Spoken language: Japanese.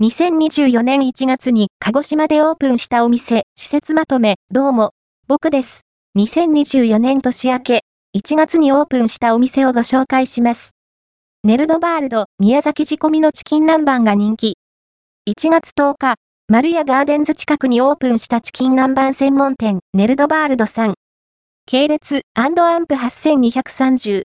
2024年1月に鹿児島でオープンしたお店、施設まとめ、どうも、僕です。2024年年明け、1月にオープンしたお店をご紹介します。ネルドバールド、宮崎仕込みのチキン南蛮が人気。1月10日、丸屋ガーデンズ近くにオープンしたチキン南蛮専門店、ネルドバールドさん。系列アンプ8230